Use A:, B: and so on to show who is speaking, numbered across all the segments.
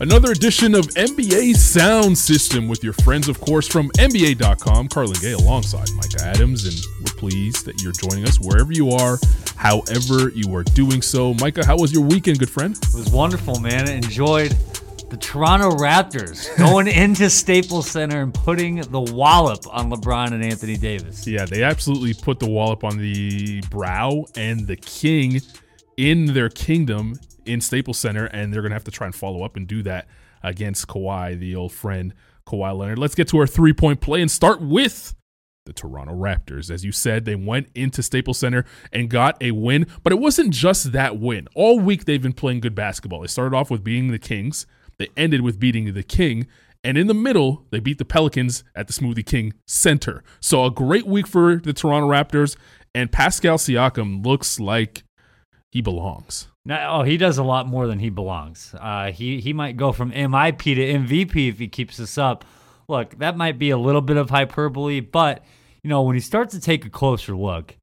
A: Another edition of NBA Sound System with your friends, of course, from NBA.com. Carlan Gay alongside Micah Adams, and we're pleased that you're joining us wherever you are, however you are doing so. Micah, how was your weekend, good friend?
B: It was wonderful, man. Enjoyed the Toronto Raptors going into Staples Center and putting the wallop on LeBron and Anthony Davis.
A: Yeah, they absolutely put the wallop on the brow and the king in their kingdom in Staples Center, and they're going to have to try and follow up and do that against Kawhi, the old friend Kawhi Leonard. Let's get to our three point play and start with the Toronto Raptors. As you said, they went into Staples Center and got a win, but it wasn't just that win. All week they've been playing good basketball. They started off with beating the Kings, they ended with beating the King. And in the middle, they beat the Pelicans at the Smoothie King Center. So a great week for the Toronto Raptors. And Pascal Siakam looks like he belongs.
B: Now, oh, he does a lot more than he belongs. Uh, he he might go from MIP to MVP if he keeps this up. Look, that might be a little bit of hyperbole, but you know when he starts to take a closer look,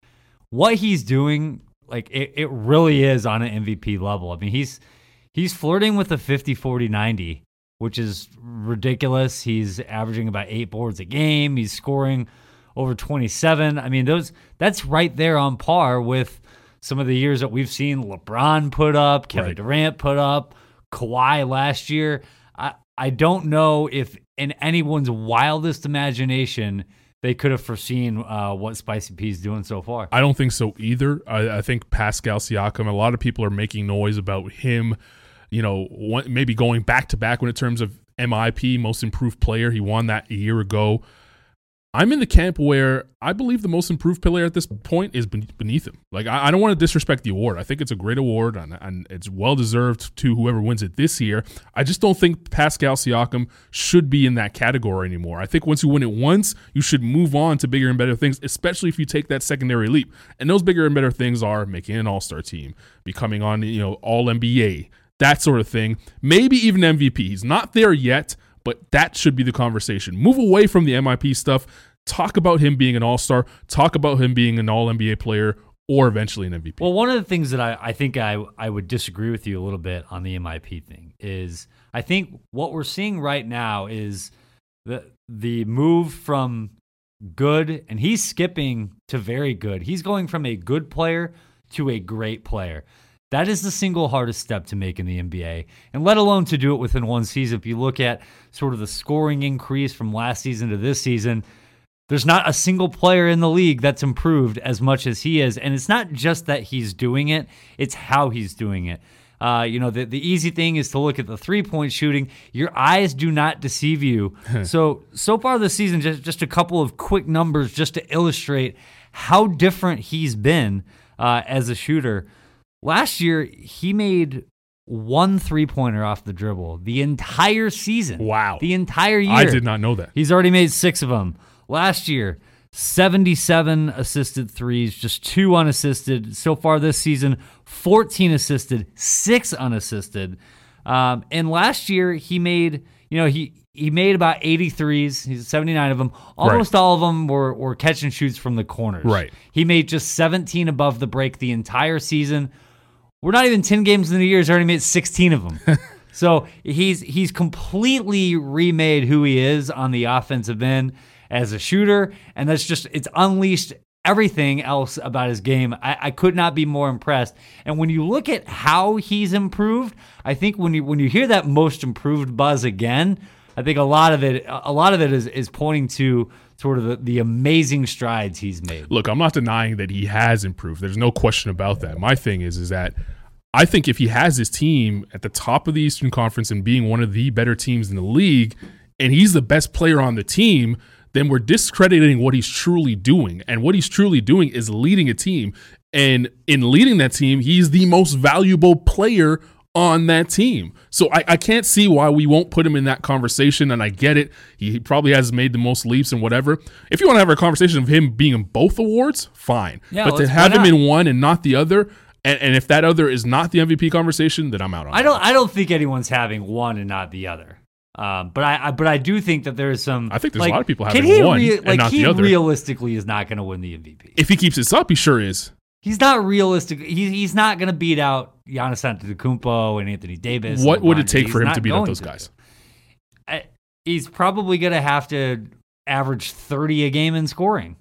B: what he's doing, like it, it really is on an MVP level. I mean, he's he's flirting with a 50 40 90 which is ridiculous he's averaging about eight boards a game he's scoring over 27 i mean those that's right there on par with some of the years that we've seen lebron put up kevin
A: Right.
B: durant put up Kawhi last year i i don't know if in anyone's wildest imagination they could have foreseen uh, what spicy P is doing so far
A: I don't think so either. I, I think Pascal Siakam, a lot of people are making noise about him, you know, one, maybe going back to back when in terms of MIP, most improved player. He won that a year ago. I'm in the camp where I believe the most improved player at this point is beneath him. Like, I, I don't want to disrespect the award. I think it's a great award and, and it's well deserved to whoever wins it this year. I just don't think Pascal Siakam should be in that category anymore. I think once you win it once, you should move on to bigger and better things, especially if you take that secondary leap. And those bigger and better things are making an all star team, becoming on, you know, all NBA, that sort of thing. Maybe even MVP. He's not there yet, but that should be the conversation. Move away from the MIP stuff. Talk about him being an all star. Talk about him being an all NBA player or eventually an MVP.
B: Well, one of the things that I, I think I, I would disagree with you a little bit on the MIP thing is I think what we're seeing right now is the the move from good and he's skipping to very good. He's going from a good player to a great player. That is the single hardest step to make in the NBA, and let alone to do it within one season. If you look at sort of the scoring increase from last season to this season, there's not a single player in the league that's improved as much as he is. And it's not just that he's doing it, it's how he's doing it. Uh, you know, the, the easy thing is to look at the three point shooting. Your eyes do not deceive you. so, so far this season, just, just a couple of quick numbers just to illustrate how different he's been uh, as a shooter. Last year, he made one three pointer off the dribble the entire season.
A: Wow.
B: The entire year.
A: I did not know that.
B: He's already made six of them. Last year, 77 assisted threes, just two unassisted. So far this season, 14 assisted, six unassisted. Um, and last year, he made, you know, he he made about 80 threes. He's 79 of them. Almost all of them were, were catch and shoots from the corners.
A: Right.
B: He made just 17 above the break the entire season. We're not even 10 games in the year. He's already made 16 of them. so he's he's completely remade who he is on the offensive end as a shooter, and that's just it's unleashed everything else about his game. I, I could not be more impressed. And when you look at how he's improved, I think when you when you hear that most improved buzz again, I think a lot of it a lot of it is is pointing to sort of the, the amazing strides he's made.
A: Look, I'm not denying that he has improved. There's no question about that. My thing is, is that I think if he has his team at the top of the Eastern Conference and being one of the better teams in the league, and he's the best player on the team, then we're discrediting what he's truly doing. And what he's truly doing is leading a team. And in leading that team, he's the most valuable player on that team. So I, I can't see why we won't put him in that conversation. And I get it. He, he probably has made the most leaps and whatever. If you want to have a conversation of him being in both awards, fine.
B: Yeah,
A: but to have him in one and not the other, and, and if that other is not the MVP conversation, then I'm out on
B: I don't I don't think anyone's having one and not the other. Um, but I, I but I do think that there's some.
A: I think there's a lot of people having
B: he
A: one
B: rea-
A: and
B: like
A: not
B: he
A: the other.
B: realistically is not going to win the MVP.
A: If he keeps this up, he sure is.
B: He's not realistic. He's he's not going to beat out Giannis Antetokounmpo and Anthony Davis.
A: What would it take for him to beat those guys?
B: I, he's probably going to have to average 30 a game in scoring.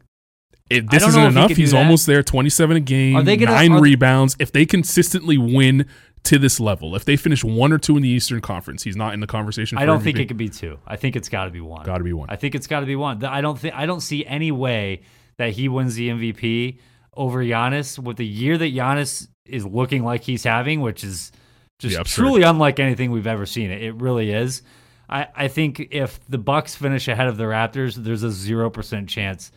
A: If this isn't enough, he's almost there. Twenty-seven a game,
B: Are they gonna-
A: nine
B: are they-
A: rebounds. If they consistently win to this level, if they finish one or two in the Eastern Conference, he's not in the conversation. For
B: I don't think it could be two. I think it's got to be one.
A: Got to be one.
B: I think it's got to be one. I don't think I don't see any way that he wins the MVP over Giannis with the year that Giannis is looking like he's having, which is just
A: Yeah,
B: truly unlike anything we've ever seen. It, it really is. I, I think if the Bucks finish ahead of the Raptors, there's a zero percent chance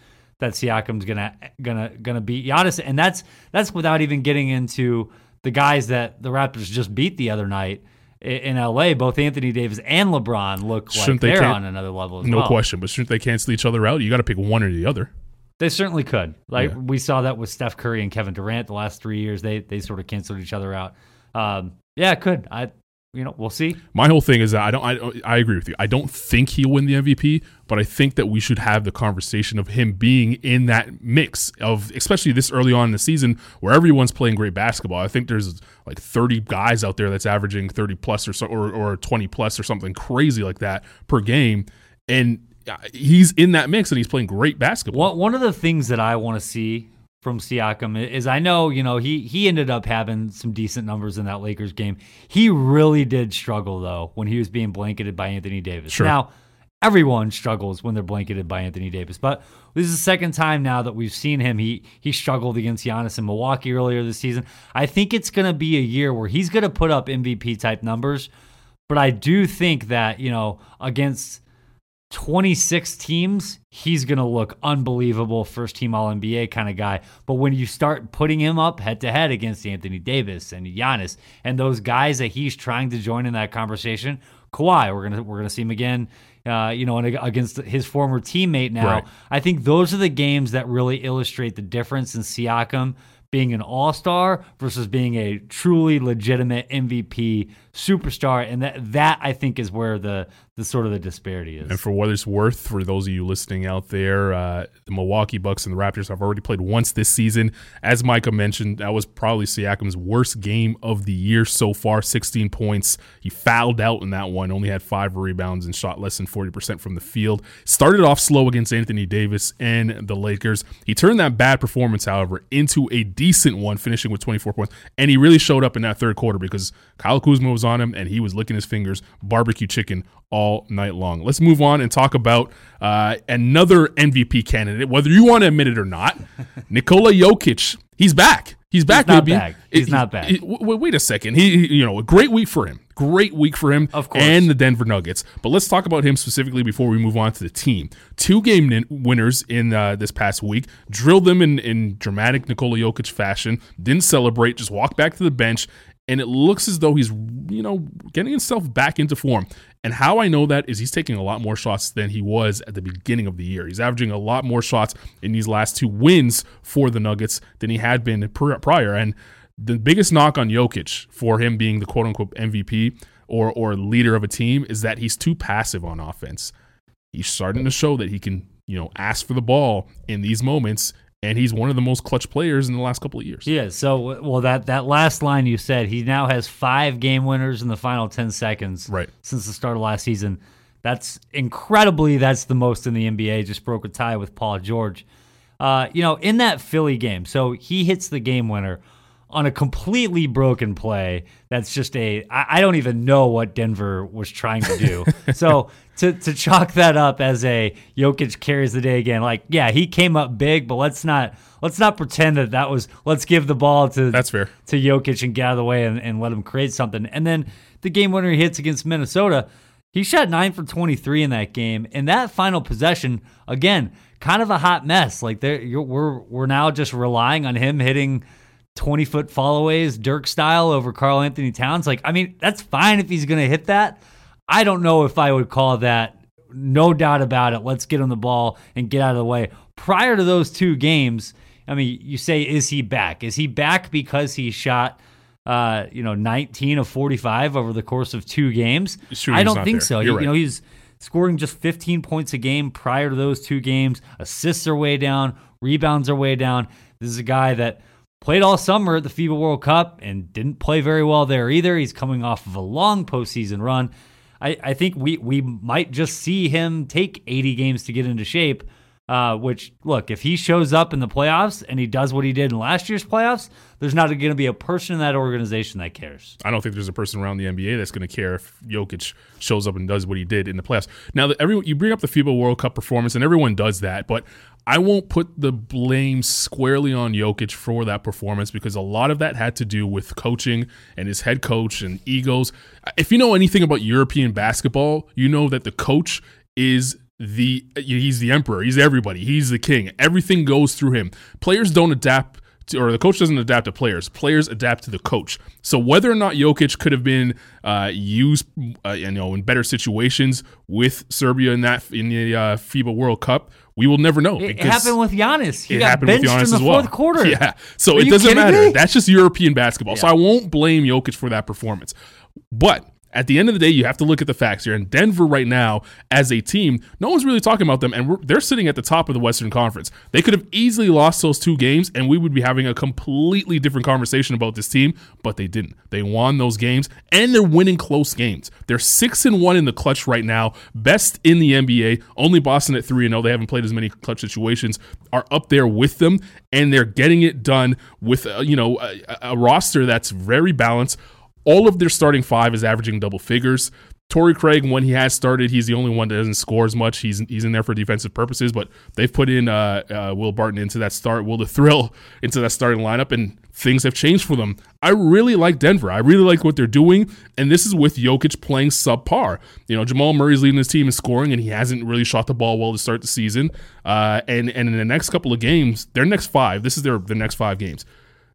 B: that Siakam's gonna gonna gonna beat Giannis, and that's that's without even getting into the guys that the Raptors just beat the other night in LA. Both Anthony Davis and LeBron look
A: Shouldn't they
B: they're on another level as
A: no
B: well.
A: question. But shouldn't they cancel each other out? You got to pick one or the other.
B: They certainly could. Like
A: Yeah.
B: we saw that with Steph Curry and Kevin Durant the last three years. They they sort of canceled each other out. Um, yeah, it could. I you know we'll see.
A: My whole thing is that I don't. I, don't- I agree with you. I don't think he'll win the MVP, but I think that we should have the conversation of him being in that mix of, especially this early on in the season where everyone's playing great basketball. I think there's like 30 guys out there that's averaging 30 plus or so, or, or 20 plus or something crazy like that per game, and uh, he's in that mix and he's playing great basketball.
B: One one of the things that I want to see from Siakam is I know you know he he ended up having some decent numbers in that Lakers game. He really did struggle though when he was being blanketed by Anthony Davis.
A: Sure.
B: Now everyone struggles when they're blanketed by Anthony Davis, but this is the second time now that we've seen him. He he struggled against Giannis in Milwaukee earlier this season. I think it's going to be a year where he's going to put up MVP type numbers, but I do think that you know against 26 teams, he's going to look unbelievable, first team All NBA kind of guy. But when you start putting him up head to head against Anthony Davis and Giannis and those guys that he's trying to join in that conversation, Kawhi, we're gonna we're gonna see him again. Uh, you know, against his former teammate now.
A: Right.
B: I think those are the games that really illustrate the difference in Siakam being an all star versus being a truly legitimate MVP superstar, and that that I think is where the the sort of the disparity is.
A: And for what it's worth, for those of you listening out there, uh, the Milwaukee Bucks and the Raptors have already played once this season. As Micah mentioned, that was probably Siakam's worst game of the year so far 16 points. He fouled out in that one, only had five rebounds and shot less than 40% from the field. Started off slow against Anthony Davis and the Lakers. He turned that bad performance, however, into a decent one, finishing with 24 points. And he really showed up in that third quarter because Kyle Kuzma was on him and he was licking his fingers, barbecue chicken all night long. Let's move on and talk about uh, another MVP candidate, whether you want to admit it or not. Nikola Jokic, he's back. He's back,
B: not
A: baby.
B: back. He's not back.
A: it- w- w- wait a second. He, he- you know, a great week for him. Great week for him.
B: Of course.
A: And the Denver Nuggets. But let's talk about him specifically before we move on to the team. Two game nin- winners in uh, this past week. Drilled them in, in dramatic Nikola Jokic fashion. Didn't celebrate. Just walked back to the bench. And it looks as though he's, you know, getting himself back into form. And how I know that is he's taking a lot more shots than he was at the beginning of the year. He's averaging a lot more shots in these last two wins for the Nuggets than he had been pr- prior. And the biggest knock on Jokic for him being the quote unquote MVP or or leader of a team is that he's too passive on offense. He's starting to show that he can, you know, ask for the ball in these moments, and he's one of the most clutch players in the last couple of years.
B: Yeah. So, well, that that last line you said, he now has five game winners in the final ten seconds,
A: Right.
B: Since the start of last season, that's incredibly. That's the most in the NBA. Just broke a tie with Paul George. Uh, you know, in that Philly game, so he hits the game winner on a completely broken play. That's just a. I, I don't even know what Denver was trying to do. so to to chalk that up as a Jokic carries the day again, like yeah, he came up big, but let's not let's not pretend that that was. Let's give the ball to
A: That's fair.
B: to Jokic and get out of the way and, and let him create something. And then the game winner he hits against Minnesota, he shot nine for 23 in that game. And that final possession, again, kind of a hot mess. Like there, you're, we're we're now just relying on him hitting 20 foot fallaways, Dirk style over Karl-Anthony Towns. Like, I mean, that's fine if he's going to hit that. I don't know if I would call that. No doubt about it. Let's get him the ball and get out of the way. Prior to those two games, I mean, you say, is he back? Is he back because he shot, uh, you know, 19 of 45 over the course of two games?
A: Shooting's
B: I don't think
A: there.
B: so.
A: You're
B: You- You know, he's scoring just 15 points a game prior to those two games. Assists are way down. Rebounds are way down. This is a guy that played all summer at the FIBA World Cup and didn't play very well there either. He's coming off of a long postseason run. I, I think we we might just see him take 80 games to get into shape. Uh, which look, if he shows up in the playoffs and he does what he did in last year's playoffs, there's not going to be a person in that organization that cares.
A: I don't think there's a person around the NBA that's going to care if Jokic shows up and does what he did in the playoffs. Now, everyone you bring up the FIBA World Cup performance, and everyone does that, but I won't put the blame squarely on Jokic for that performance because a lot of that had to do with coaching and his head coach and egos. If you know anything about European basketball, you know that the coach is the he's the emperor, he's everybody, he's the king. Everything goes through him. Players don't adapt to, or the coach doesn't adapt to players. Players adapt to the coach. So whether or not Jokic could have been uh, used, uh, you know, in better situations with Serbia in that in the uh, FIBA World Cup, we will never know.
B: It happened with Giannis. He
A: it
B: got
A: happened with Giannis
B: in the
A: as well.
B: fourth quarter.
A: Yeah. So
B: Are
A: it doesn't matter.
B: me?
A: That's just European basketball. So I won't blame Jokic for that performance. But at the end of the day, you have to look at the facts here. And Denver, right now, as a team, no one's really talking about them, and they're sitting at the top of the Western Conference. They could have easily lost those two games, and we would be having a completely different conversation about this team, but they didn't. They won those games, and they're winning close games. They're six and one in the clutch right now, best in the NBA. Only Boston at three and zero. They haven't played as many clutch situations. Are up there with them, and they're getting it done with uh, you know a, a roster that's very balanced. All of their starting five is averaging double figures. Torrey Craig, when he has started, he's the only one that doesn't score as much. He's he's in there for defensive purposes, but they've put in uh, uh, Will Barton into that start, Will the Thrill into that starting lineup, and things have changed for them. I really like Denver. I really like what they're doing, and this is with Jokic playing subpar. You know, Jamal Murray's leading his team in scoring, and he hasn't really shot the ball well to start the season. Uh, and and in the next couple of games, their next five, this is their their next five games.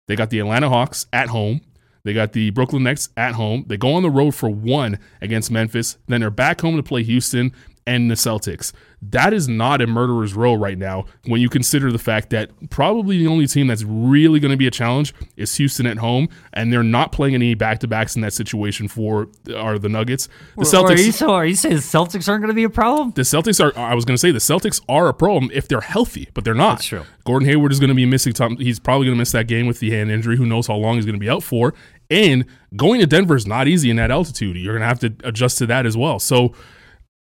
A: They got the Atlanta Hawks at home. They got the Brooklyn Nets at home. They go on the road for one against Memphis. Then they're back home to play Houston and the Celtics. That is not a murderer's row right now when you consider the fact that probably the only team that's really going to be a challenge is Houston at home, and they're not playing any back to backs in that situation for are the Nuggets. The
B: Or- or Are you, so are you saying the Celtics aren't going to be a problem?
A: the Celtics are. I was going to say the Celtics are a problem if they're healthy, but they're not.
B: That's true.
A: Gordon Hayward is going to be missing. Tom, he's probably going to miss that game with the hand injury. Who knows how long he's going to be out for? And going to Denver is not easy in that altitude. You're going to have to adjust to that as well. So.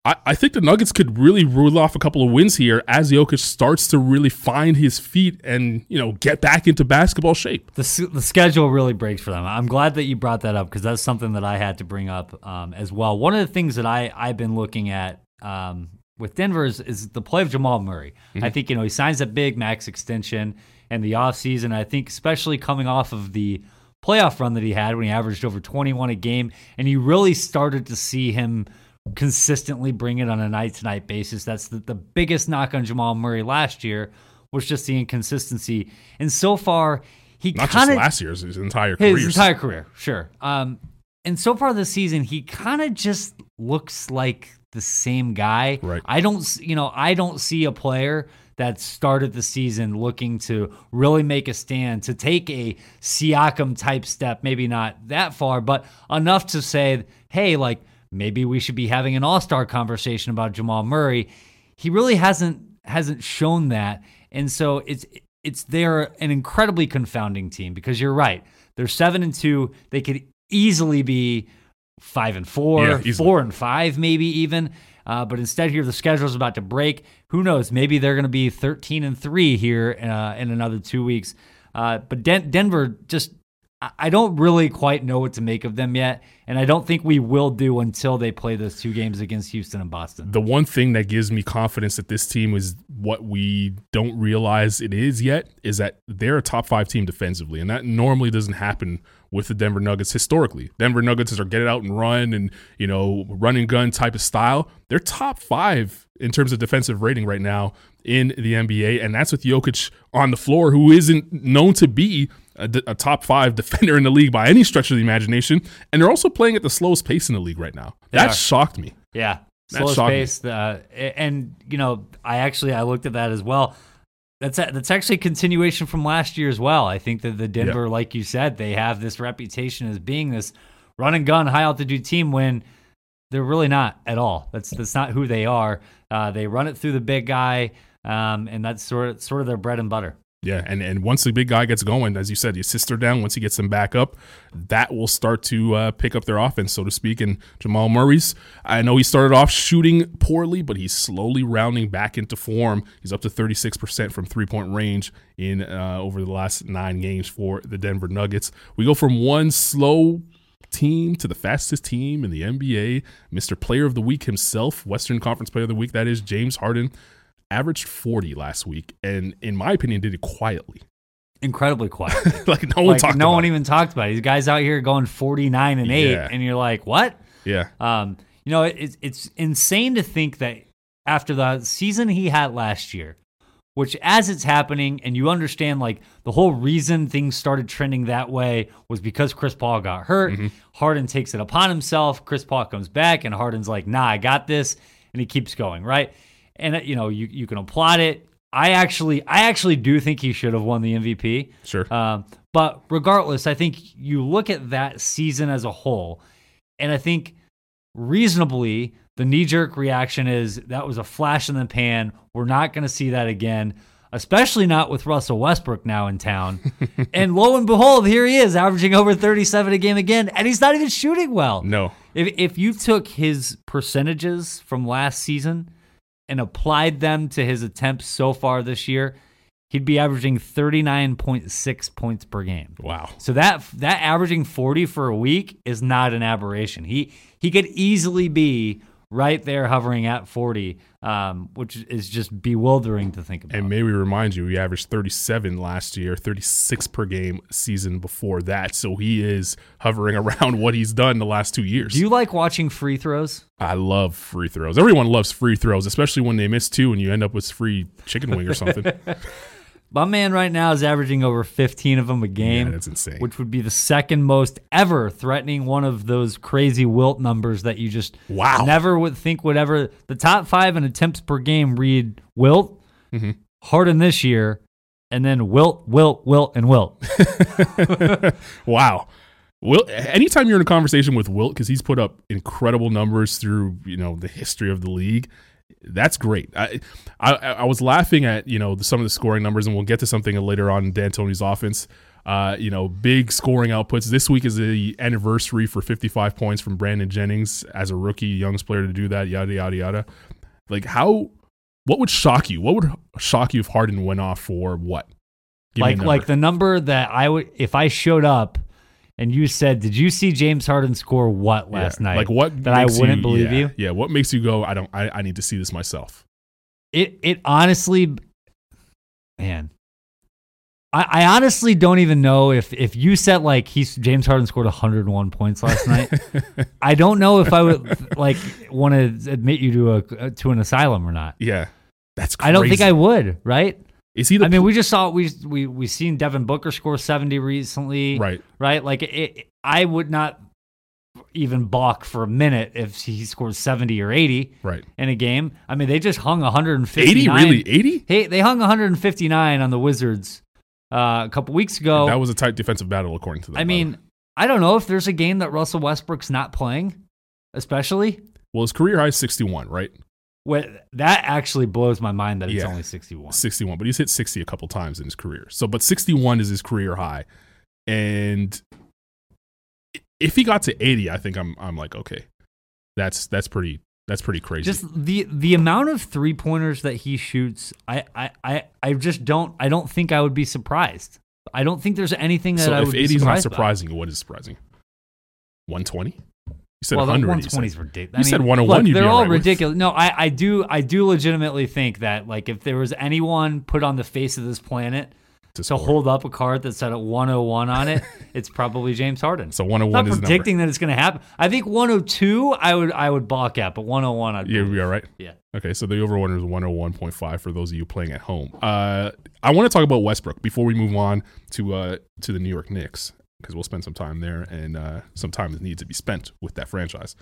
A: I, I think the Nuggets could really rule off a couple of wins here as Jokic starts to really find his feet and you know get back into basketball shape.
B: The, the schedule really breaks for them. I'm glad that you brought that up because that's something that I had to bring up um, as well. One of the things that I, I've been looking at um, with Denver is, is the play of Jamal Murray. I think, you know, he signs a big max extension in the offseason. I think, especially coming off of the playoff run that he had when he averaged over 21 a game, and you really started to see him consistently bring it on a night to night basis. That's the, the biggest knock on Jamal Murray last year was just the inconsistency. And so far, he
A: Not
B: kind
A: just last year's, his entire career.
B: his entire career, sure. Um, and so far this season, he kind of just looks like the same guy.
A: Right.
B: I don't, you know, I don't see a player that started the season looking to really make a stand, to take a Siakam type step, maybe not that far, but enough to say, hey, like maybe we should be having an all star conversation about Jamal Murray. He really hasn't hasn't shown that, and so it's it's they're an incredibly confounding team because you're right. They're seven and two. They could easily be five and four,
A: Yeah,
B: four and five, maybe even. Uh, but instead, here the schedule is about to break. Who knows? Maybe they're going to be thirteen and three here uh, in another two weeks. Uh, but Den- Denver just. I don't really quite know what to make of them yet, and I don't think we will do until they play those two games against Houston and Boston.
A: the one thing that gives me confidence that this team is what we don't realize it is yet is that they're a top five team defensively, and that normally doesn't happen with the Denver Nuggets historically. Denver Nuggets are get it out and run and you know run and gun type of style. They're top five in terms of defensive rating right now in the NBA, and that's with Jokic on the floor, who isn't known to be a top five defender in the league by any stretch of the imagination. And they're also playing at the slowest pace in the league right now. That
B: are.
A: shocked me.
B: Yeah,
A: That
B: slowest pace. Uh, and you know, I actually I looked at that as well. That's that's actually a continuation from last year as well. I think that the Denver, like you said, they have this reputation as being this run and gun high altitude team when they're really not at all. That's that's not who they are. Uh, they run it through the big guy, um, and that's sort of sort of their bread and butter.
A: Yeah, and, and once the big guy gets going, as you said, you sister down. Once he gets them back up, that will start to uh, pick up their offense, so to speak. And Jamal Murray's, I know he started off shooting poorly, but he's slowly rounding back into form. He's up to 36% from three point range in uh, over the last nine games for the Denver Nuggets. We go from one slow team to the fastest team in the NBA. Mr. Player of the Week himself, Western Conference Player of the Week, that is James Harden averaged 40 last week, and in my opinion, did it quietly.
B: Incredibly quiet.
A: like no one
B: like,
A: talked.
B: no
A: about
B: one
A: it.
B: even talked about it. These guys out here going 49 and 8,
A: Yeah.
B: and you're like, what?
A: Yeah,
B: Um, you know, it's it's insane to think that after the season he had last year, which as it's happening, and you understand like the whole reason things started trending that way was because Chris Paul got hurt.
A: Mm-hmm.
B: Harden takes it upon himself. Chris Paul comes back, and Harden's like, "Nah, I got this," and he keeps going right. And you know, you you can applaud it. I actually, I actually do think he should have won the MVP.
A: sure.
B: Um, but regardless, I think you look at that season as a whole, and I think reasonably the knee jerk reaction is that was a flash in the pan. We're not going to see that again, especially not with Russell Westbrook now in town. and lo and behold, here he is averaging over 37 a game again, and he's not even shooting well.
A: no,
B: If if you took his percentages from last season and applied them to his attempts so far this year, he'd be averaging 39.6 points per game.
A: wow.
B: So that that averaging 40 for a week is not an aberration. He he could easily be right there hovering at 40, um, which is just bewildering to think about.
A: And maybe we remind you, he averaged 37 last year, 36 per game season before that. So he is hovering around what he's done the last two years.
B: Do you like watching free throws?
A: I love free throws. Everyone loves free throws, especially when they miss two and you end up with free chicken wing or something.
B: My man right now is averaging over 15 of them a game.
A: yeah, that's insane.
B: which would be the second most ever, threatening one of those crazy Wilt numbers that you just
A: Wow.
B: never would think would ever. The top five in attempts per game read Wilt,
A: Mm-hmm.
B: Harden this year, and then Wilt, Wilt, Wilt, and Wilt.
A: wow. Wilt, anytime you're in a conversation with Wilt, because he's put up incredible numbers through you know the history of the league, that's great. I, I I was laughing at you know some of the scoring numbers, and we'll get to something later on in D'Antoni's offense. Uh, you know, big scoring outputs. This week is the anniversary for 55 points from Brandon Jennings as a rookie, youngest player to do that. Yada yada yada. Like how? What would shock you? What would shock you if Harden went off for what? Give
B: like like the number that I would if I showed up and you said, "Did you see James Harden score what last
A: Yeah.
B: night?"
A: Like what
B: that I wouldn't believe
A: yeah,
B: you.
A: Yeah, what makes you go? I don't. I, I need to see this myself.
B: it it honestly man I, I honestly don't even know if if you said like he's James Harden scored 101 points last night. I don't know if I would like want to admit you to a to an asylum or not.
A: Yeah, that's. Crazy.
B: I don't think I would. Right?
A: Is he the
B: I mean, we just saw we we we seen Devin Booker score 70 recently.
A: right?
B: Right? Like it, I would not even balk for a minute if he scores 70 or 80
A: Right.
B: in a game. I mean, they just hung 150.
A: Eighty really? Eighty?
B: Hey, they hung 159 on the Wizards uh, a couple weeks ago.
A: That was a tight defensive battle, according to them.
B: I
A: way.
B: mean, I don't know if there's a game that Russell Westbrook's not playing, especially.
A: well, his career high is sixty-one, right?
B: That actually blows my mind that it's
A: Yeah.
B: only 61.
A: Sixty-one, but he's hit sixty a couple times in his career. So, but sixty-one is his career high, and if he got to eighty, I think I'm I'm like okay, that's that's pretty that's pretty crazy.
B: Just the the amount of three pointers that he shoots, I, I I I just don't I don't think I would be surprised. I don't think there's anything that
A: so
B: I
A: if
B: would be
A: eighty is not
B: surprised by.
A: surprising, what is surprising? One twenty? You said
B: well,
A: 100.
B: 120 is ridiculous.
A: You said 101
B: Look, they're
A: all
B: all
A: right with.
B: ridiculous. No, I, I do I do legitimately think that like if there was anyone put on the face of this planet
A: To
B: to hold up a card that said a 101 on it, it's probably James Harden.
A: So 101
B: I'm
A: 101
B: not
A: is the number.
B: predicting that it's going to happen. I think 102 I would I would balk at, but 101 I'd believe.
A: be all right.
B: Yeah.
A: Okay, so the over under is 101.5 for those of you playing at home. Uh, I want to talk about Westbrook before we move on to uh, to the New York Knicks because we'll spend some time there and uh, some time that needs to be spent with that franchise.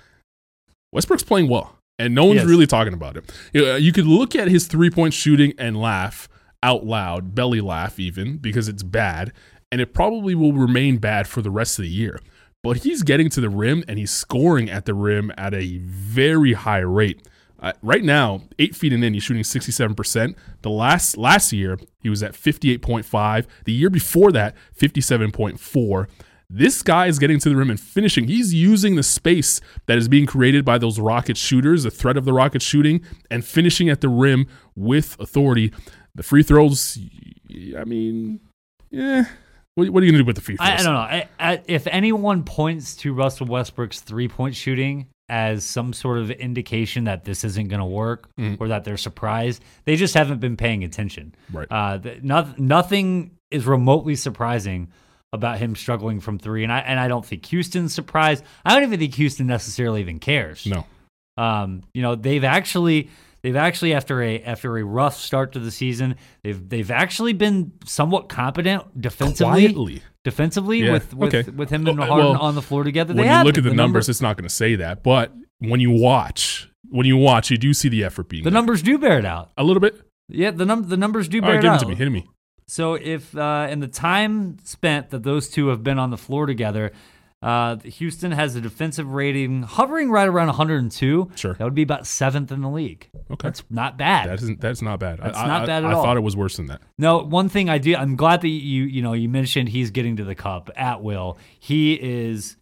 A: Westbrook's playing well, and no one's
B: Yes.
A: really talking about it. You, know, you could look at his three point shooting and laugh out loud, belly laugh even, because it's bad, and it probably will remain bad for the rest of the year. But he's getting to the rim and he's scoring at the rim at a very high rate. Uh, right now, eight feet and in, he's shooting 67%. The last last year, he was at 58.5. The year before that, 57.4. This guy is getting to the rim and finishing. He's using the space that is being created by those rocket shooters, the threat of the rocket shooting, and finishing at the rim with authority. The free throws, I mean, yeah. What, what are you going to do with the free throws?
B: I, I don't know. I, I, if anyone points to Russell Westbrook's three point shooting as some sort of indication that this isn't going to work
A: Mhm.
B: or that they're surprised, they just haven't been paying attention.
A: Right.
B: Uh, th- noth- nothing is remotely surprising about him struggling from three, and I and I don't think Houston's surprised. I don't even think Houston necessarily even cares.
A: No.
B: Um, you know, they've actually they've actually after a after a rough start to the season, they've they've actually been somewhat competent defensively.
A: Quietly.
B: Defensively
A: Yeah,
B: with with,
A: okay.
B: with him and Harden
A: well,
B: on the floor together.
A: When you look at the,
B: number-
A: numbers, it's not going to say that. But when you watch, when you watch, you do see the effort being
B: the
A: there.
B: numbers do bear it out.
A: a little bit.
B: Yeah, the num the numbers do
A: All
B: bear
A: right,
B: it
A: give it
B: out.
A: to me. Hit me.
B: So if uh, in the time spent that those two have been on the floor together, uh, Houston has a defensive rating hovering right around 102.
A: Sure.
B: That would be about seventh in the league.
A: Okay.
B: That's not bad.
A: That isn't. That's not bad.
B: That's
A: I,
B: not
A: I-
B: bad at
A: I
B: all.
A: thought it was worse than that.
B: No, one thing I do, I'm glad that you you know you mentioned he's getting to the cup at will. He is,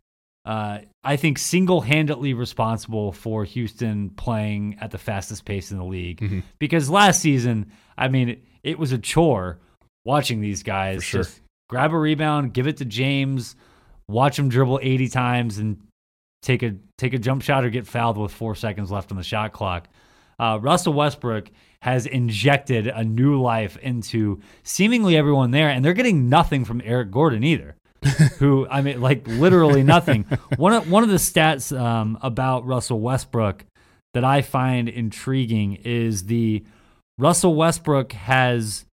B: uh, I think, single handedly responsible for Houston playing at the fastest pace in the league.
A: Mm-hmm.
B: Because last season, I mean, it, it was a chore watching these guys
A: sure.
B: just grab a rebound, give it to James, watch him dribble 80 times, and take a take a jump shot or get fouled with four seconds left on the shot clock. Uh, Russell Westbrook has injected a new life into seemingly everyone there, and they're getting nothing from Eric Gordon either. who I mean, like literally nothing. one of one of the stats um, about Russell Westbrook that I find intriguing is the Russell Westbrook has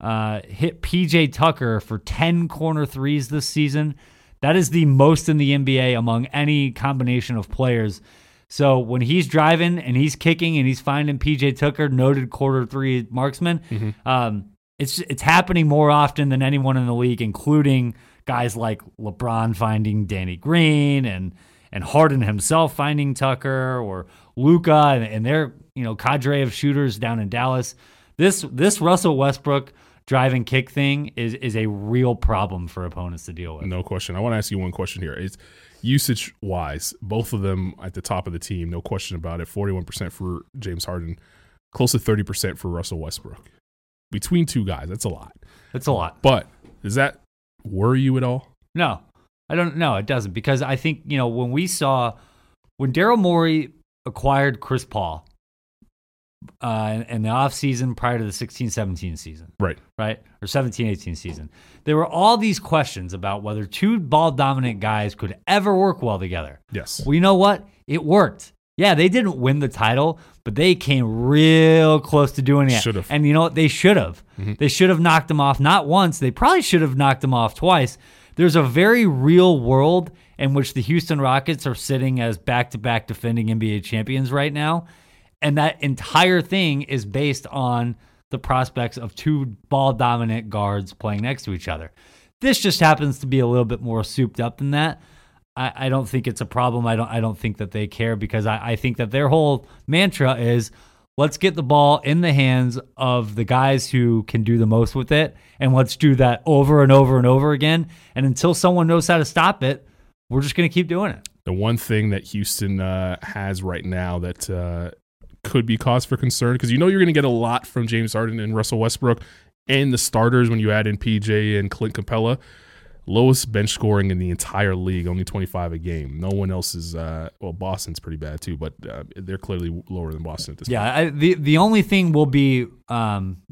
B: uh, hit PJ Tucker for ten corner threes this season. That is the most in the NBA among any combination of players. So when he's driving and he's kicking and he's finding PJ Tucker, noted corner three marksman, um, it's it's happening more often than anyone in the league, including guys like LeBron finding Danny Green and and Harden himself finding Tucker or Luka and, and their you know cadre of shooters down in Dallas. This this Russell Westbrook drive and kick thing is is a real problem for opponents to deal with.
A: No question. I want to ask you one question here. It's usage wise, both of them at the top of the team, no question about it. Forty-one percent for James Harden, close to thirty percent for Russell Westbrook. Between two guys, that's a lot.
B: That's a lot.
A: But does that worry you at all?
B: No, I don't. No, it doesn't because I think you know when we saw when Daryl Morey acquired Chris Paul uh, in the offseason prior to the 16-17 season,
A: Right.
B: right? Or 17-18 season. There were all these questions about whether two ball dominant guys could ever work well together.
A: Yes.
B: Well, you know what? It worked. Yeah, they didn't win the title, but they came real close to doing it.
A: Should've.
B: And you know what? They should have. They should have knocked them off not once. They probably should have knocked them off twice. There's a very real world in which the Houston Rockets are sitting as back-to-back defending NBA champions right now, and that entire thing is based on the prospects of two ball dominant guards playing next to each other. This just happens to be a little bit more souped up than that. I, I don't think it's a problem. I don't I don't think that they care because I, I think that their whole mantra is let's get the ball in the hands of the guys who can do the most with it and let's do that over and over and over again. And until someone knows how to stop it, we're just gonna keep doing it.
A: The one thing that Houston uh, has right now that uh, could be cause for concern because you know you're going to get a lot from James Harden and Russell Westbrook and the starters when you add in PJ and Clint Capela. Lowest bench scoring in the entire league, only 25 a game. No one else is. Uh, well, Boston's pretty bad too, but uh, they're clearly lower than Boston at this point.
B: Yeah, the the only thing will be, um,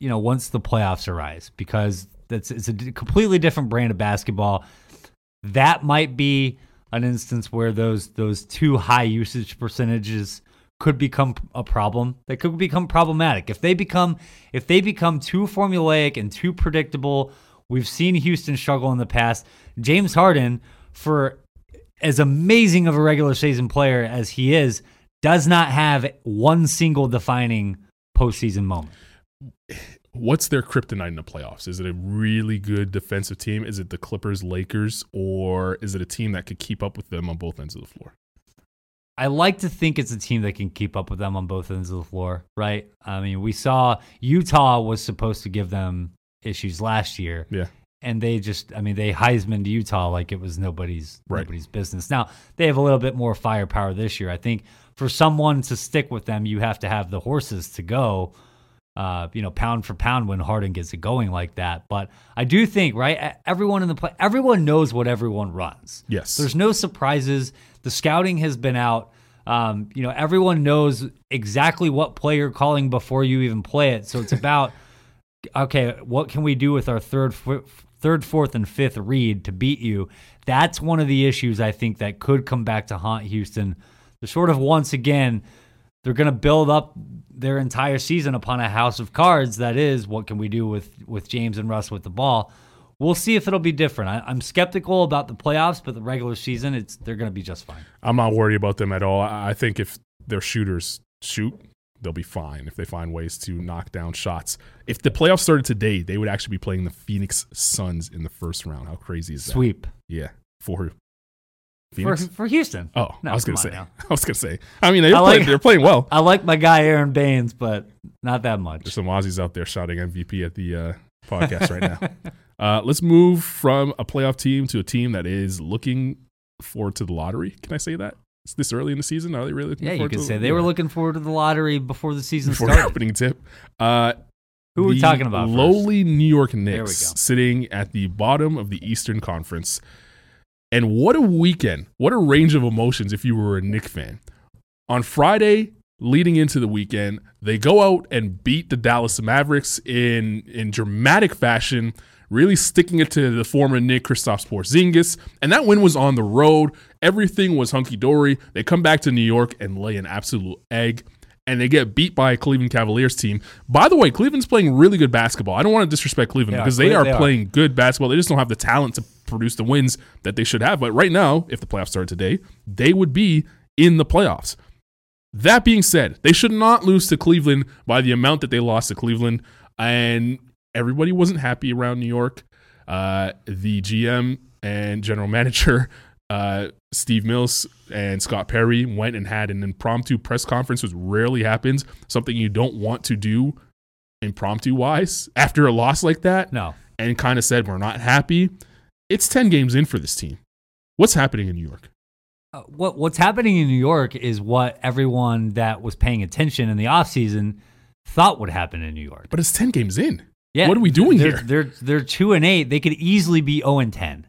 B: you know, once the playoffs arise, because that's it's a completely different brand of basketball. That might be an instance where those those two high usage percentages could become a problem. They could become problematic if they become if they become too formulaic and too predictable. We've seen Houston struggle in the past. James Harden, for as amazing of a regular season player as he is, does not have one single defining postseason moment.
A: What's their kryptonite in the playoffs? Is it a really good defensive team? Is it the Clippers, Lakers, or is it a team that could keep up with them on both ends of the floor?
B: I like to think it's a team that can keep up with them on both ends of the floor, right? I mean, we saw Utah was supposed to give them issues last year.
A: Yeah.
B: And they just, I mean, they Heisman to Utah like it was nobody's
A: Right.
B: nobody's business. Now they have a little bit more firepower this year. I think for someone to stick with them, you have to have the horses to go. Uh, you know, pound for pound when Harden gets it going like that. But I do think, right? Everyone in the play, everyone knows what everyone runs.
A: Yes.
B: There's no surprises. The scouting has been out. Um, you know, everyone knows exactly what play you're calling before you even play it. So it's about okay, what can we do with our third, fo- third, fourth, and fifth read to beat you? That's one of the issues I think that could come back to haunt Houston. They're sort of once again, they're going to build up their entire season upon a house of cards. That is, what can we do with with James and Russ with the ball? We'll see if it'll be different. I, I'm skeptical about the playoffs, but the regular season, it's they're going to be just fine.
A: I'm not worried about them at all. I I think if their shooters shoot, they'll be fine if they find ways to knock down shots. If the playoffs started today, they would actually be playing the Phoenix Suns in the first round. How crazy is that?
B: Sweep
A: Yeah. For
B: for for Houston.
A: oh,
B: No,
A: I was gonna say.
B: now.
A: I was gonna say. I mean, they're,
B: I
A: playing,
B: like-
A: they're playing well.
B: I like my guy Aron Baynes, but not that much.
A: There's some Aussies out there shouting MVP at the uh, podcast right now. Uh, let's move from a playoff team to a team that is looking forward to the lottery. Can I say that? It's this early in the season. Are they really looking
B: Yeah, you could
A: to
B: say they were looking forward to the lottery before the season
A: before
B: started.
A: opening tip. Uh,
B: Who are we talking about? first?
A: Lowly New York Knicks sitting at the bottom of the Eastern Conference. And what a weekend. What a range of emotions if you were a Knick fan. On Friday, leading into the weekend, they go out and beat the Dallas Mavericks in, in dramatic fashion, really sticking it to the former Knick Kristaps Porzingis. And that win was on the road. Everything was hunky dory. They come back to New York and lay an absolute egg and they get beat by a Cleveland Cavaliers team. By the way, Cleveland's playing really good basketball. I don't want to disrespect Cleveland
B: are.
A: because they are
B: they are.
A: playing good basketball. They just don't have the talent to produce the wins that they should have. But right now, if the playoffs started today, they would be in the playoffs. That being said, they should not lose to Cleveland by the amount that they lost to Cleveland. And everybody wasn't happy around New York. Uh, the GM and general manager, uh, Steve Mills and Scott Perry, went and had an impromptu press conference, which rarely happens. Something you don't want to do impromptu wise after a loss like that
B: No,
A: and kind of said, We're not happy. It's 10 games in for this team. What's happening in New York?
B: Uh, what what's happening in New York is what everyone that was paying attention in the offseason thought would happen in New York.
A: But it's 10 games in.
B: Yeah,
A: What are we doing
B: they're,
A: here?
B: They're they're two and eight. They could easily be zero and ten.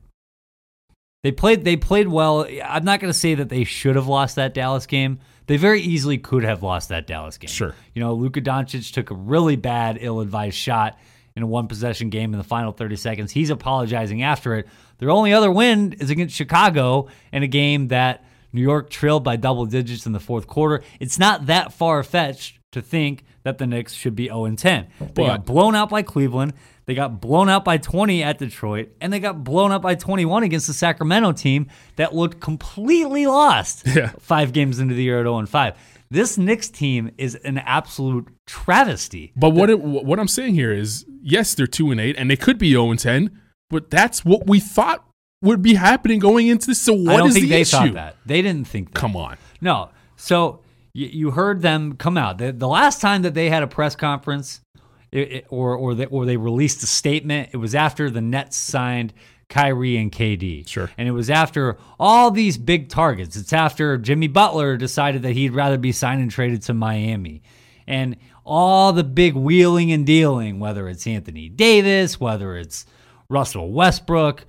B: They played they played well. I'm not going to say that they should have lost that Dallas game. They very easily could have lost that Dallas game.
A: Sure.
B: You know, Luka Doncic took a really bad, ill-advised shot in a one-possession game in the final 30 seconds. He's apologizing after it. Their only other win is against Chicago in a game that New York trailed by double digits in the fourth quarter. It's not that far-fetched to think that the Knicks should be 0 10. They got blown out by Cleveland. They got blown out by 20 at Detroit, and they got blown out by 21 against the Sacramento team that looked completely lost
A: Yeah.
B: five games into the year at 0 5. This Knicks team is an absolute travesty.
A: But what it, what I'm saying here is, yes, they're two and eight, and they could be zero and ten. But that's what we thought would be happening going into this. So
B: I don't
A: is
B: think
A: the
B: they
A: issue?
B: thought that. They didn't think that.
A: Come on,
B: No. So you, you heard them come out. The, the last time that they had a press conference it, it- or, or, they, or they released a statement, it was after the Nets signed Kyrie and KD.
A: Sure.
B: And it was after all these big targets. It's after Jimmy Butler decided that he'd rather be signed and traded to Miami. And all the big wheeling and dealing, whether it's Anthony Davis, whether it's Russell Westbrook,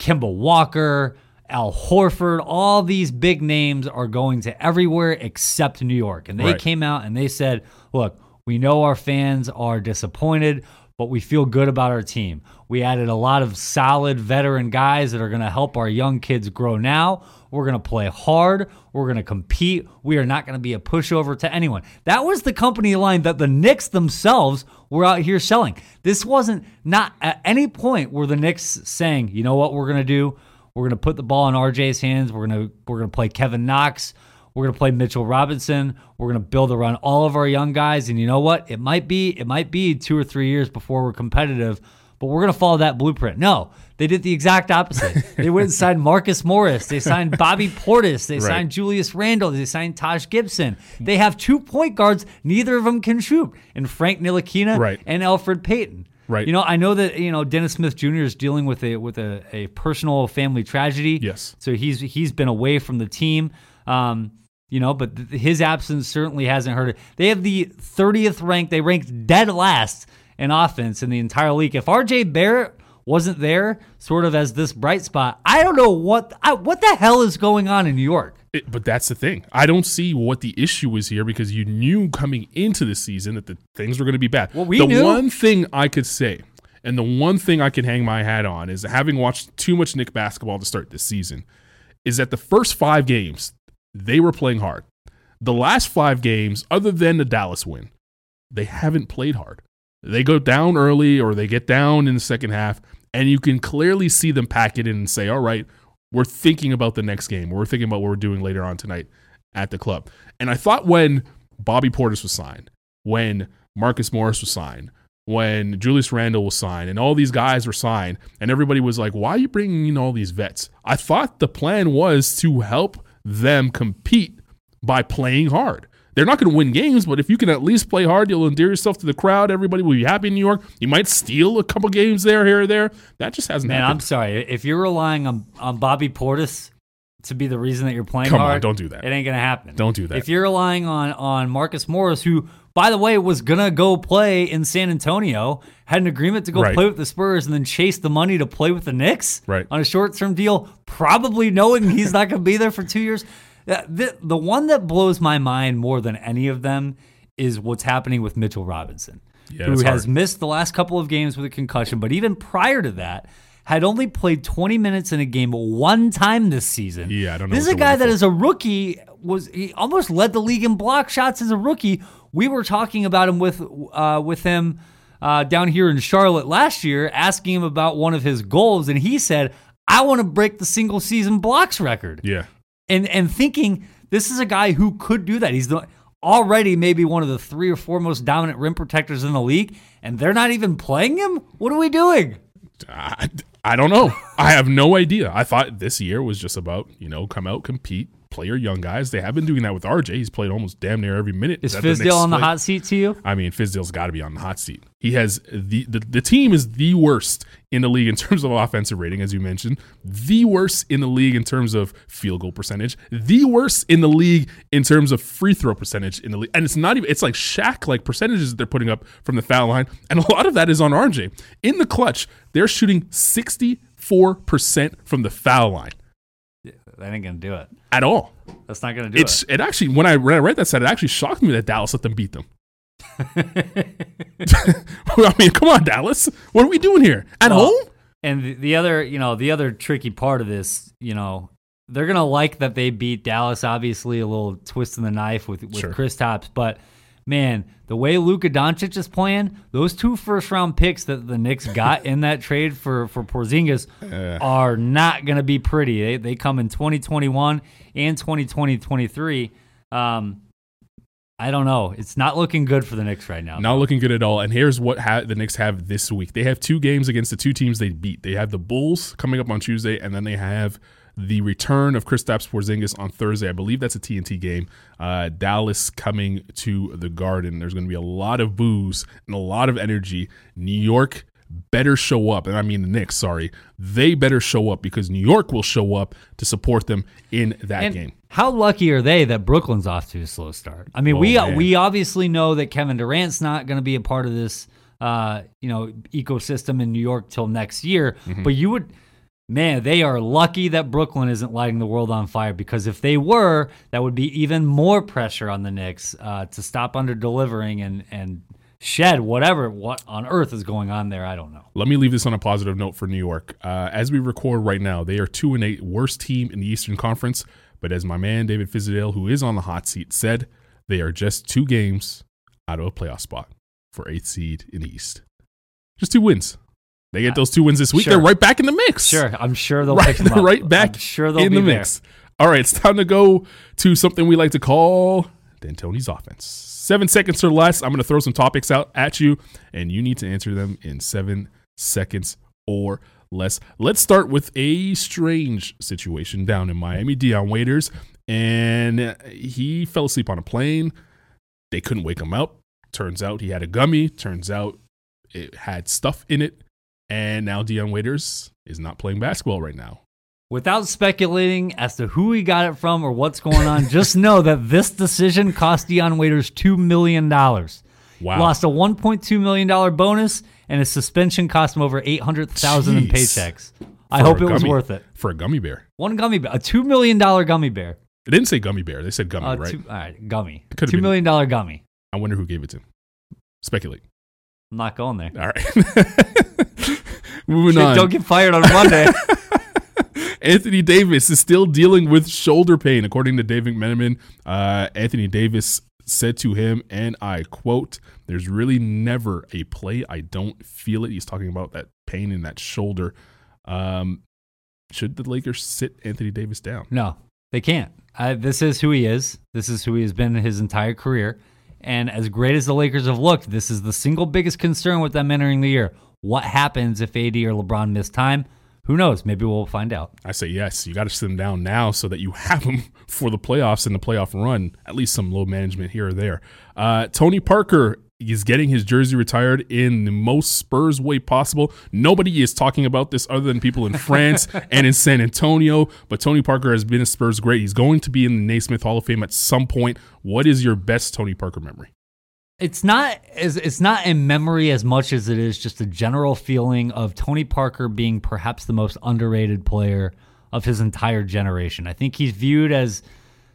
B: Kemba Walker, Al Horford, all these big names are going to everywhere except New York. And they
A: Right.
B: came out and they said, look, we know our fans are disappointed, but we feel good about our team. We added a lot of solid veteran guys that are going to help our young kids grow now. We're going to play hard. We're going to compete. We are not going to be a pushover to anyone. That was the company line that the Knicks themselves were out here selling. This wasn't not at any point were the Knicks saying, "You know what we're going to do? We're going to put the ball in RJ's hands. We're going to we're to play Kevin Knox. We're going to play Mitchell Robinson. We're going to build around all of our young guys. And you know what? It might be it might be 2 or 3 years before we're competitive, but we're going to follow that blueprint. No, they did the exact opposite. they went and signed Marcus Morris. They signed Bobby Portis. They
A: Right.
B: signed Julius Randle. They signed Taj Gibson. They have two point guards. Neither of them can shoot. And Frank Ntilikina
A: Right.
B: and Elfrid Payton.
A: Right.
B: You know, I know that you know Dennis Smith Jr. is dealing with a with a, a personal family tragedy.
A: Yes.
B: So he's he's been away from the team. Um, you know, but th- his absence certainly hasn't hurt it. They have the 30th ranked. They ranked dead last in offense in the entire league. If RJ Barrett wasn't there, sort of as this bright spot, I don't know what I, what the hell is going on in New York.
A: It- but that's the thing. I don't see what the issue is here because you knew coming into the season that the things were going to be bad.
B: Well, we
A: the
B: knew.
A: one thing I could say, and the one thing I can hang my hat on, is having watched too much Knick basketball to start this season, is that the first five games they were playing hard. The last five games, other than the Dallas win, they haven't played hard. They go down early or they get down in the second half, and you can clearly see them pack it in and say, all right, we're thinking about the next game. We're thinking about what we're doing later on tonight at the club. And I thought when Bobby Portis was signed, when Marcus Morris was signed, when Julius Randle was signed, and all these guys were signed, and everybody was like, why are you bringing in all these vets? I thought the plan was to help them compete by playing hard. They're not going to win games, but if you can at least play hard, you'll endear yourself to the crowd. Everybody will be happy in New York. You might steal a couple games there, here, or there. That just hasn't happened.
B: Man, I'm sorry if you're relying on on Bobby Portis to be the reason that you're playing
A: Come on, don't do that.
B: It ain't gonna happen.
A: Don't do that.
B: If you're relying on on Marcus Morris, who by the way was gonna go play in San Antonio, had an agreement to go
A: Right.
B: play with the Spurs, and then chase the money to play with the Knicks
A: Right.
B: on a short term deal, probably knowing he's not gonna be there for two years. Uh, The the one that blows my mind more than any of them is what's happening with Mitchell Robinson,
A: Yeah,
B: who has
A: hard.
B: missed the last couple of games with a concussion, but even prior to that. Had only played 20 minutes in a game one time this season.
A: Yeah, I don't know
B: This is a guy that
A: for.
B: is a rookie. Was he almost led the league in block shots as a rookie? We were talking about him with uh, with him uh, down here in Charlotte last year, asking him about one of his goals, and he said, "I want to break the single season blocks record."
A: yeah.
B: And and thinking this is a guy who could do that. He's the already maybe one of the three or four most dominant rim protectors in the league, and they're not even playing him. What are we doing?
A: I, I don't know. I have no idea. I thought this year was just about, you know, come out, compete, play your young guys. They have been doing that with RJ. He's played almost damn near every minute.
B: Is
A: the
B: Fizdale on the hot seat to you?
A: I mean, Fizdale's got to be on the hot seat. He has the, the the team is the worst in the league in terms of offensive rating, as you mentioned. The worst in the league in terms of field goal percentage. The worst in the league in terms of free throw percentage in the league. And it's not even it's like Shaq like percentages that they're putting up from the foul line, and a lot of that is on RJ. In the clutch, they're shooting sixty four percent from the foul line
B: That ain't gonna do it.
A: at all.
B: That's not gonna do
A: It's
B: it.
A: it actually when I read, I read that stat, it actually shocked me that Dallas let them beat them. I mean, come on, Dallas. What are we doing here at
B: Well,
A: home?
B: And the, the other, you know, the other tricky part of this, you know, they're gonna like that they beat Dallas. Obviously, a little twist in the knife with with
A: Sure.
B: Kristaps, but man, the way Luka Doncic is playing, those two first round picks that the Knicks got in that trade for for Porzingis are not gonna be pretty. They they come in 2021 and 2020 23. Um, I don't know. It's not looking good for the Knicks right now.
A: Not looking good at all. And here's what ha- the Knicks have this week. They have two games against the two teams they beat. They have the Bulls coming up on Tuesday, and then they have the return of Kristaps Porzingis on Thursday. I believe that's a TNT game. Uh, Dallas coming to the Garden. There's going to be a lot of booze and a lot of energy. New York better show up, and I mean the Knicks. Sorry, they better show up because New York will show up to support them in that
B: And
A: game.
B: How lucky are they that Brooklyn's off to a slow start? I mean,
A: Oh,
B: we
A: man.
B: we obviously know that Kevin Durant's not going to be a part of this, uh, you know, ecosystem in New York till next year.
A: Mm-hmm.
B: But you would, man, they are lucky that Brooklyn isn't lighting the world on fire because if they were, that would be even more pressure on the Knicks uh, to stop under delivering and and shed whatever what on earth is going on there. I don't know.
A: Let me leave this on a positive note for New York. Uh, as we record right now, they are two and eight, worst team in the Eastern Conference. But as my man David Fizdale, who is on the hot seat, said, they are just two games out of a playoff spot for eighth seed in the East. Just two wins. They get uh, those two wins this week.
B: Sure.
A: They're right back in the mix.
B: Sure, I'm sure they'll
A: right, they're right back
B: I'm sure they'll
A: in the
B: there.
A: mix. All right, it's time to go to something we like to call D'Antoni's offense. Seven seconds or less. I'm going to throw some topics out at you, and you need to answer them in seven seconds or less. Let's start with a strange situation down in Miami. Dion Waiters, and he fell asleep on a plane. They couldn't wake him up. Turns out he had a gummy. Turns out it had stuff in it. And now Dion Waiters is not playing basketball right now.
B: Without speculating as to who he got it from or what's going on, just know that this decision cost Dion Waiters $2 million.
A: Wow.
B: Lost a $1.2 million bonus, and his suspension cost him over 800000 in paychecks. I hope it was worth it.
A: For a gummy bear.
B: One gummy bear, a $2 million gummy bear.
A: It didn't say gummy bear. They said gummy,
B: Uh,
A: right?
B: two, all right, gummy.
A: Could've
B: $2
A: been-
B: million dollar gummy.
A: I wonder who gave it to him. Speculate.
B: I'm not going there.
A: All right. Moving
B: Shit,
A: on.
B: don't get fired on Monday.
A: Anthony Davis is still dealing with shoulder pain, according to David McMenamin. Uh, Anthony Davis said to him, and I quote, There's really never a play I don't feel it. He's talking about that pain in that shoulder. Um, should the Lakers sit Anthony Davis down?
B: No, they can't. Uh, this is who he is. This is who he has been his entire career. And as great as the Lakers have looked, this is the single biggest concern with them entering the year. What happens if AD or LeBron miss time? Who knows? Maybe we'll find out.
A: I say yes. You got to sit them down now so that you have them for the playoffs and the playoff run. At least some low management here or there. Uh, Tony Parker is getting his jersey retired in the most Spurs way possible. Nobody is talking about this other than people in France and in San Antonio. But Tony Parker has been a Spurs great. He's going to be in the Naismith Hall of Fame at some point. What is your best Tony Parker memory?
B: It's not as it's not in memory as much as it is just a general feeling of Tony Parker being perhaps the most underrated player of his entire generation. I think he's viewed as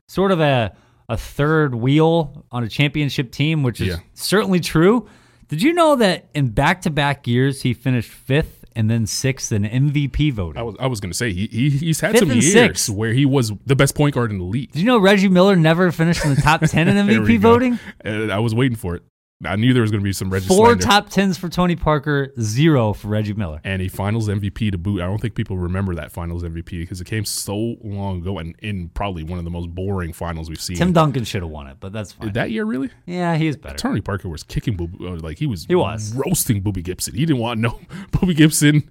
B: sort of a a third wheel on a championship team, which is
A: Yeah.
B: certainly true. Did you know that in back-to-back years he finished 5th and then 6th in MVP voting?
A: I was I was going to say he, he he's had
B: Fifth
A: some years
B: sixth.
A: where he was the best point guard in the league.
B: Did you know Reggie Miller never finished in the top 10 in MVP voting?
A: And I was waiting for it. I knew there was going to be some Reggie
B: Four
A: slander.
B: top 10s for Tony Parker, zero for Reggie Miller.
A: and a finals MVP to boot. I don't think people remember that finals MVP because it came so long ago and in probably one of the most boring finals we've seen.
B: Tim Duncan should have won it, but that's fine.
A: that year, really?
B: Yeah, he's better.
A: Tony Parker was kicking Boobie, uh, like he was,
B: He was.
A: roasting Boobie Gibson. He didn't want no Boobie Gibson.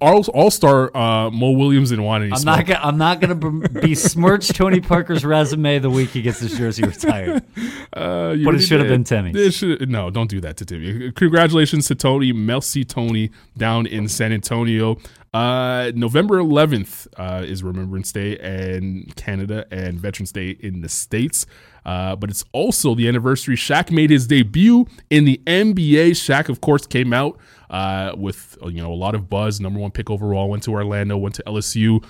A: All All Star uh, Mo Williams didn't want any.
B: I'm
A: smoke.
B: not gonna. I'm not gonna besmirch Tony Parker's resume the week he gets his jersey retired.
A: Uh,
B: But it should have been.
A: It should- no, don't do that to Timmy. Congratulations to Tony, Melcy Tony, down in San Antonio. Uh, November 11th uh, is Remembrance Day in Canada and Veterans Day in the States. Uh, but it's also the anniversary. Shaq made his debut in the NBA. Shaq, of course, came out uh, with you know a lot of buzz. Number one pick overall. Went to Orlando. Went to LSU.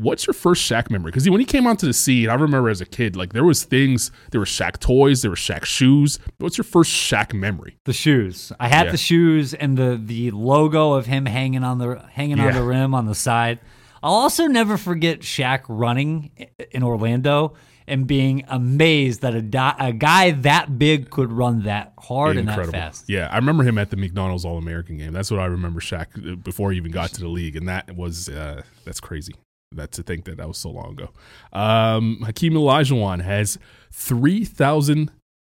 A: What's your first Shaq memory? Because when he came onto the scene, I remember as a kid, like there was things, there were Shaq toys, there were Shaq shoes. What's your first Shaq memory?
B: The shoes. I had
A: Yeah.
B: the shoes and the the logo of him hanging on the hanging on the rim on the side. I'll also never forget Shaq running in Orlando and being amazed that a, di- a guy that big could run that hard and that fast.
A: Yeah, I remember him at the McDonald's All American game. That's what I remember Shaq uh, before he even got to the league, and that was uh, that's crazy. That to think that that was so long ago. Um, Hakeem Olajuwon has three thousand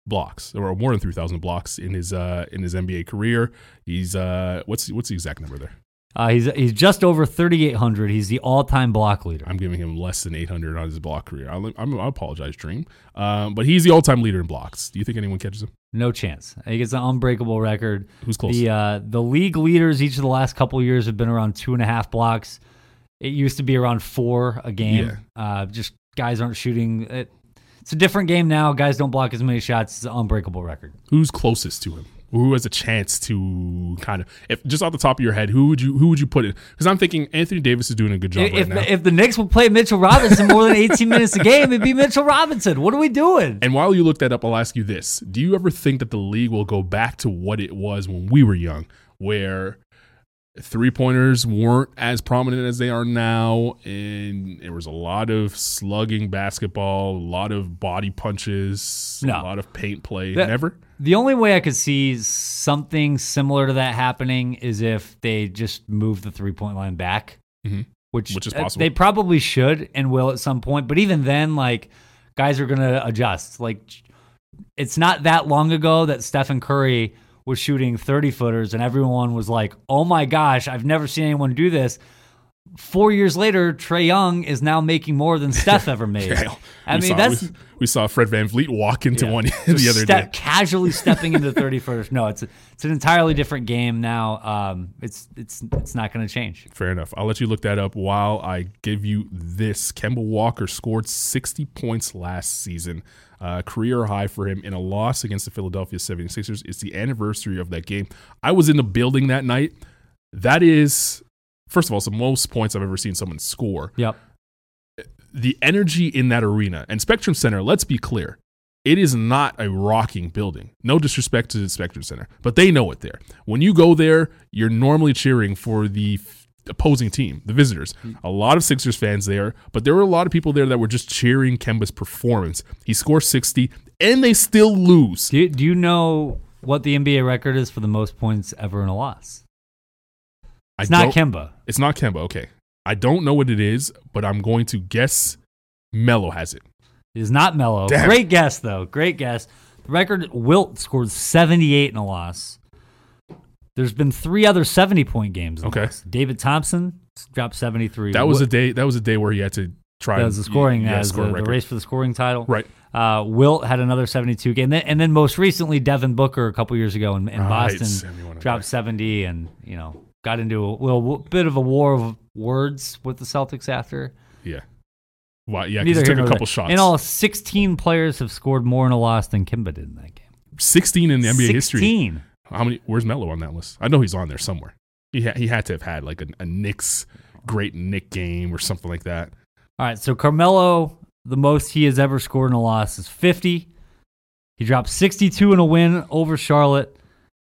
A: blocks, or more than three thousand blocks in his uh, in his NBA career. He's uh, what's what's the exact number there?
B: Uh, he's he's just over 3,800. He's the all time block leader.
A: I'm giving him less than 800 on his block career. I'll, I'm, I apologize, Dream. Um, but he's the all-time leader in blocks. Do you think anyone catches him?
B: No chance. He gets an unbreakable record.
A: Who's close?
B: The uh, the league leaders each of the last couple of years have been around two and a half blocks. It used to be around four a game. Uh, just guys aren't shooting. It, it's a different game now. Guys don't block as many shots. It's an unbreakable record.
A: Who's closest to him? Who has a chance to kind of, if just off the top of your head, who would you who would you put in? Because I'm thinking Anthony Davis is doing a good job
B: If,
A: right now.
B: if the Knicks will play Mitchell Robinson more than 18 minutes a game, it'd be Mitchell Robinson. What are we doing?
A: and while you look that up, I'll ask you this: Do you ever think that the league will go back to what it was when we were young, where three pointers weren't as prominent as they are now, and there was a lot of slugging basketball, a lot of body punches,
B: No.
A: a lot of paint play?
B: That-
A: Never.
B: The only way I could see something similar to that happening is if they just move the three point line back,
A: Mhm.
B: which
A: Which is
B: uh,
A: possible.
B: They probably should and will at some point. But even then, like guys are gonna adjust. Like it's not that long ago that Stephen Curry was shooting 30 footers, and everyone was like, "Oh my gosh, I've never seen anyone do this." Four years later, Trae Young is now making more than Steph ever made.
A: Yeah,
B: I
A: we
B: mean,
A: saw,
B: that's
A: we, we saw Fred VanVleet walk into one the other
B: step,
A: day.
B: casually stepping into 30 footers. No, it's a, it's an entirely different game now. Um, it's it's it's not going to change.
A: Fair enough. I'll let you look that up while I give you this. Kemba Walker scored 60 points last season, uh, career high for him in a loss against the Philadelphia 76ers. It's the anniversary of that game. I was in the building that night. That is, first of all, it's the most points I've ever seen someone score.
B: Yep.
A: The energy in that arena and Spectrum Center, let's be clear, it is not a rocking building. No disrespect to the Spectrum Center, but they know it there. When you go there, you're normally cheering for the f- opposing team, the visitors. Mm. A lot of Sixers fans there, but there were a lot of people there that were just cheering Kemba's performance. He scores 60 and they still lose.
B: Do you, do you know what the NBA record is for the most points ever in a loss? It's
A: I
B: not Kemba.
A: It's not Kemba. Okay. I don't know what it is, but I'm going to guess Melo has it.
B: It is not Melo.
A: Damn.
B: Great guess though. Great guess. The record Wilt scored 78 in a loss. There's been three other 70 point games.
A: Okay.
B: David Thompson dropped 73.
A: That was
B: Wi-
A: a day. That was a day where he had to try.
B: that was the scoring
A: yeah,
B: as the, the race for the scoring title.
A: Right.
B: Uh, Wilt had another 72 game, and then, and then most recently Devin Booker a couple years ago in, in Boston
A: 71,
B: dropped 70, and you know got into a little bit of a war of words with the Celtics after.
A: Yeah. Well, yeah, 'cause
B: Neither
A: he took a couple
B: there.
A: shots.
B: In all, 16 players have scored more in a loss than Kemba did in that game.
A: 16 in the NBA history.
B: 16.
A: How many? Where's Melo on that list? I know he's on there somewhere. He ha- he had to have had like a, a Knicks great Nick game or something like that.
B: All right, so Carmelo, the most he has ever scored in a loss is 50. He dropped 62 in a win over Charlotte.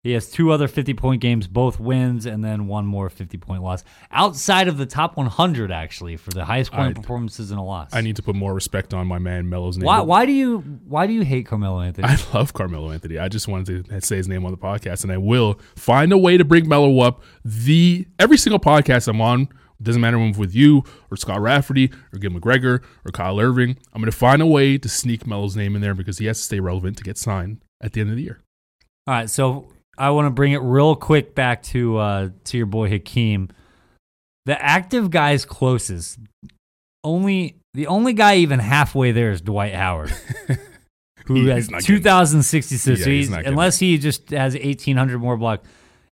B: He has two other 50 point games, both wins, and then one more 50 point loss. Outside of the top 100, actually, for the highest scoring
A: I-
B: performances in a loss.
A: I need to put more respect on my man Melo's name.
B: why, why do you why do you hate Carmelo Anthony?
A: I love Carmelo Anthony. I just wanted to say his name on the podcast, and I will find a way to bring Melo up. The every single podcast I'm on, doesn't matter if I'm with you or Scott Rafferty or Gil McGregor or Kyle Irving. I'm going to find a way to sneak Melo's name in there because he has to stay relevant to get signed at the end of the year.
B: All right, so I want to bring it real quick back to uh, to your boy Hakeem. The active guys closest, only the only guy even halfway there is Dwight Howard, who
A: He-
B: has
A: he's not getting-
B: 2,066.
A: Yeah,
B: so
A: he's
B: he's-
A: not getting
B: unless he just has 1,800 more blocks,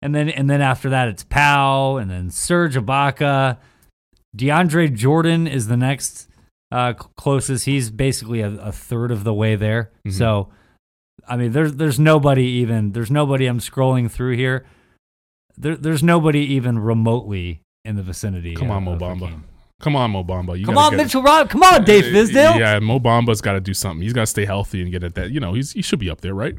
B: and then and then after that it's Powell, and then Serge Ibaka, DeAndre Jordan is the next uh, closest. He's basically a, a third of the way there.
A: Mhm.
B: So, I mean, there's there's nobody even there's nobody I'm scrolling through here. There, there's nobody even remotely in the vicinity.
A: Come on,
B: of-
A: Mo Bamba. Come on, Mo Bamba. You
B: Come on, Mitchell Rob. Come on, Dave Fizdale.
A: Yeah, Mo Bamba's got to do something. He's got to stay healthy and get at that. You know, he's he should be up there, right?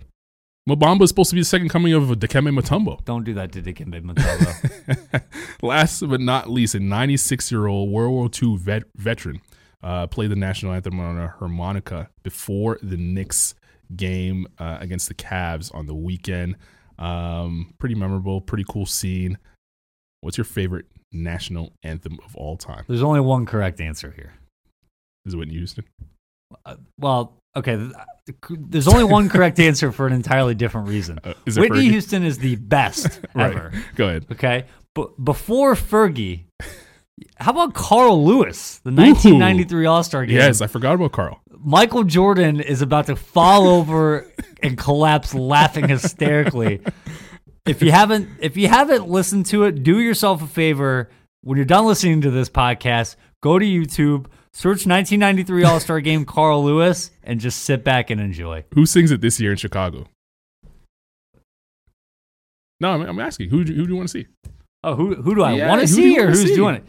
A: Mo Bamba is supposed to be the second coming of Dikembe Mutombo.
B: Don't do that to Dikembe Mutombo.
A: Last but not least, a 96 year old World War II vet, veteran uh, played the national anthem on a harmonica before the Knicks game uh, against the Cavs on the weekend. Um, pretty memorable, pretty cool scene. What's your favorite national anthem of all time?
B: There's only one correct answer here.
A: Is it Whitney Houston?
B: Uh, well, okay. There's only one correct answer for an entirely different reason.
A: Uh, is it
B: Whitney
A: Fergie?
B: Houston is the best
A: Right.
B: ever.
A: Go ahead.
B: Okay, but before Fergie, how about Carl Lewis, the 1993 All Star game?
A: Yes, I forgot about Carl.
B: Michael Jordan is about to fall over and collapse, laughing hysterically. If you haven't, if you haven't listened to it, do yourself a favor. When you're done listening to this podcast, go to YouTube, search 1993 All Star Game Carl Lewis, and just sit back and enjoy.
A: Who sings it this year in Chicago? No, I'm, I'm asking. Who, do- who do you want to see?
B: Oh, who who do I
A: Yeah,
B: want to see, or who's
A: see?
B: doing it?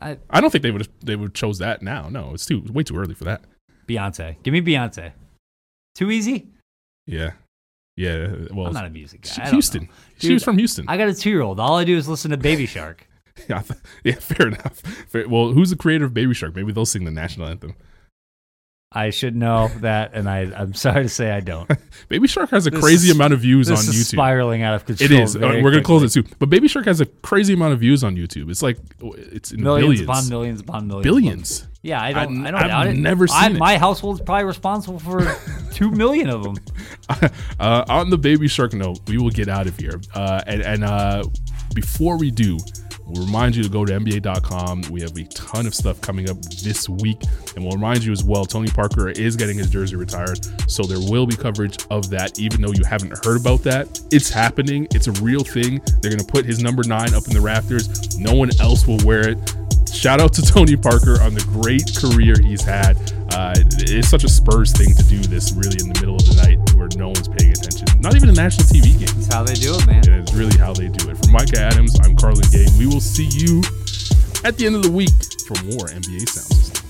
B: I,
A: I don't think they would they would chose that now. No, it's too way too early for that.
B: Beyonce, give me Beyonce. Too easy.
A: Yeah, yeah. Uh, well,
B: I'm not a music guy.
A: she-
B: I don't
A: Houston.
B: know.
A: She was from Houston.
B: I got a two year old. All I do is listen to Baby Shark.
A: yeah, yeah, fair enough. Fair- well, who's the creator of Baby Shark? Maybe they'll sing the national anthem.
B: I should know that, and I, I'm sorry to say I don't.
A: Baby Shark has a
B: This
A: crazy
B: is-
A: amount of views on
B: this is
A: YouTube.
B: spiraling out of control.
A: It is. Uh,
B: very
A: We're gonna close it too. But Baby Shark has a crazy amount of views on YouTube. It's like it's in
B: Millions
A: billions.
B: upon millions upon millions.
A: Billions.
B: Yeah, I don't.
A: I've-
B: I don't
A: I've
B: doubt it.
A: never
B: I,
A: seen it.
B: My household's probably responsible for two million of them.
A: uh, on the baby shark note, we will get out of here. Uh, and and uh, before we do, we'll remind you to go to NBA.com. We have a ton of stuff coming up this week. And we'll remind you as well Tony Parker is getting his jersey retired. So there will be coverage of that, even though you haven't heard about that. It's happening, it's a real thing. They're going to put his number nine up in the rafters. No one else will wear it. Shout out to Tony Parker on the great career he's had. Uh, it's such a Spurs thing to do this really in the middle of the night where no one's paying attention. Not even a national TV game.
B: That's how they do it, man.
A: And it's really how they do it. For Micah Adams, I'm Carlan Gay. We will see you at the end of the week for more NBA Sound System.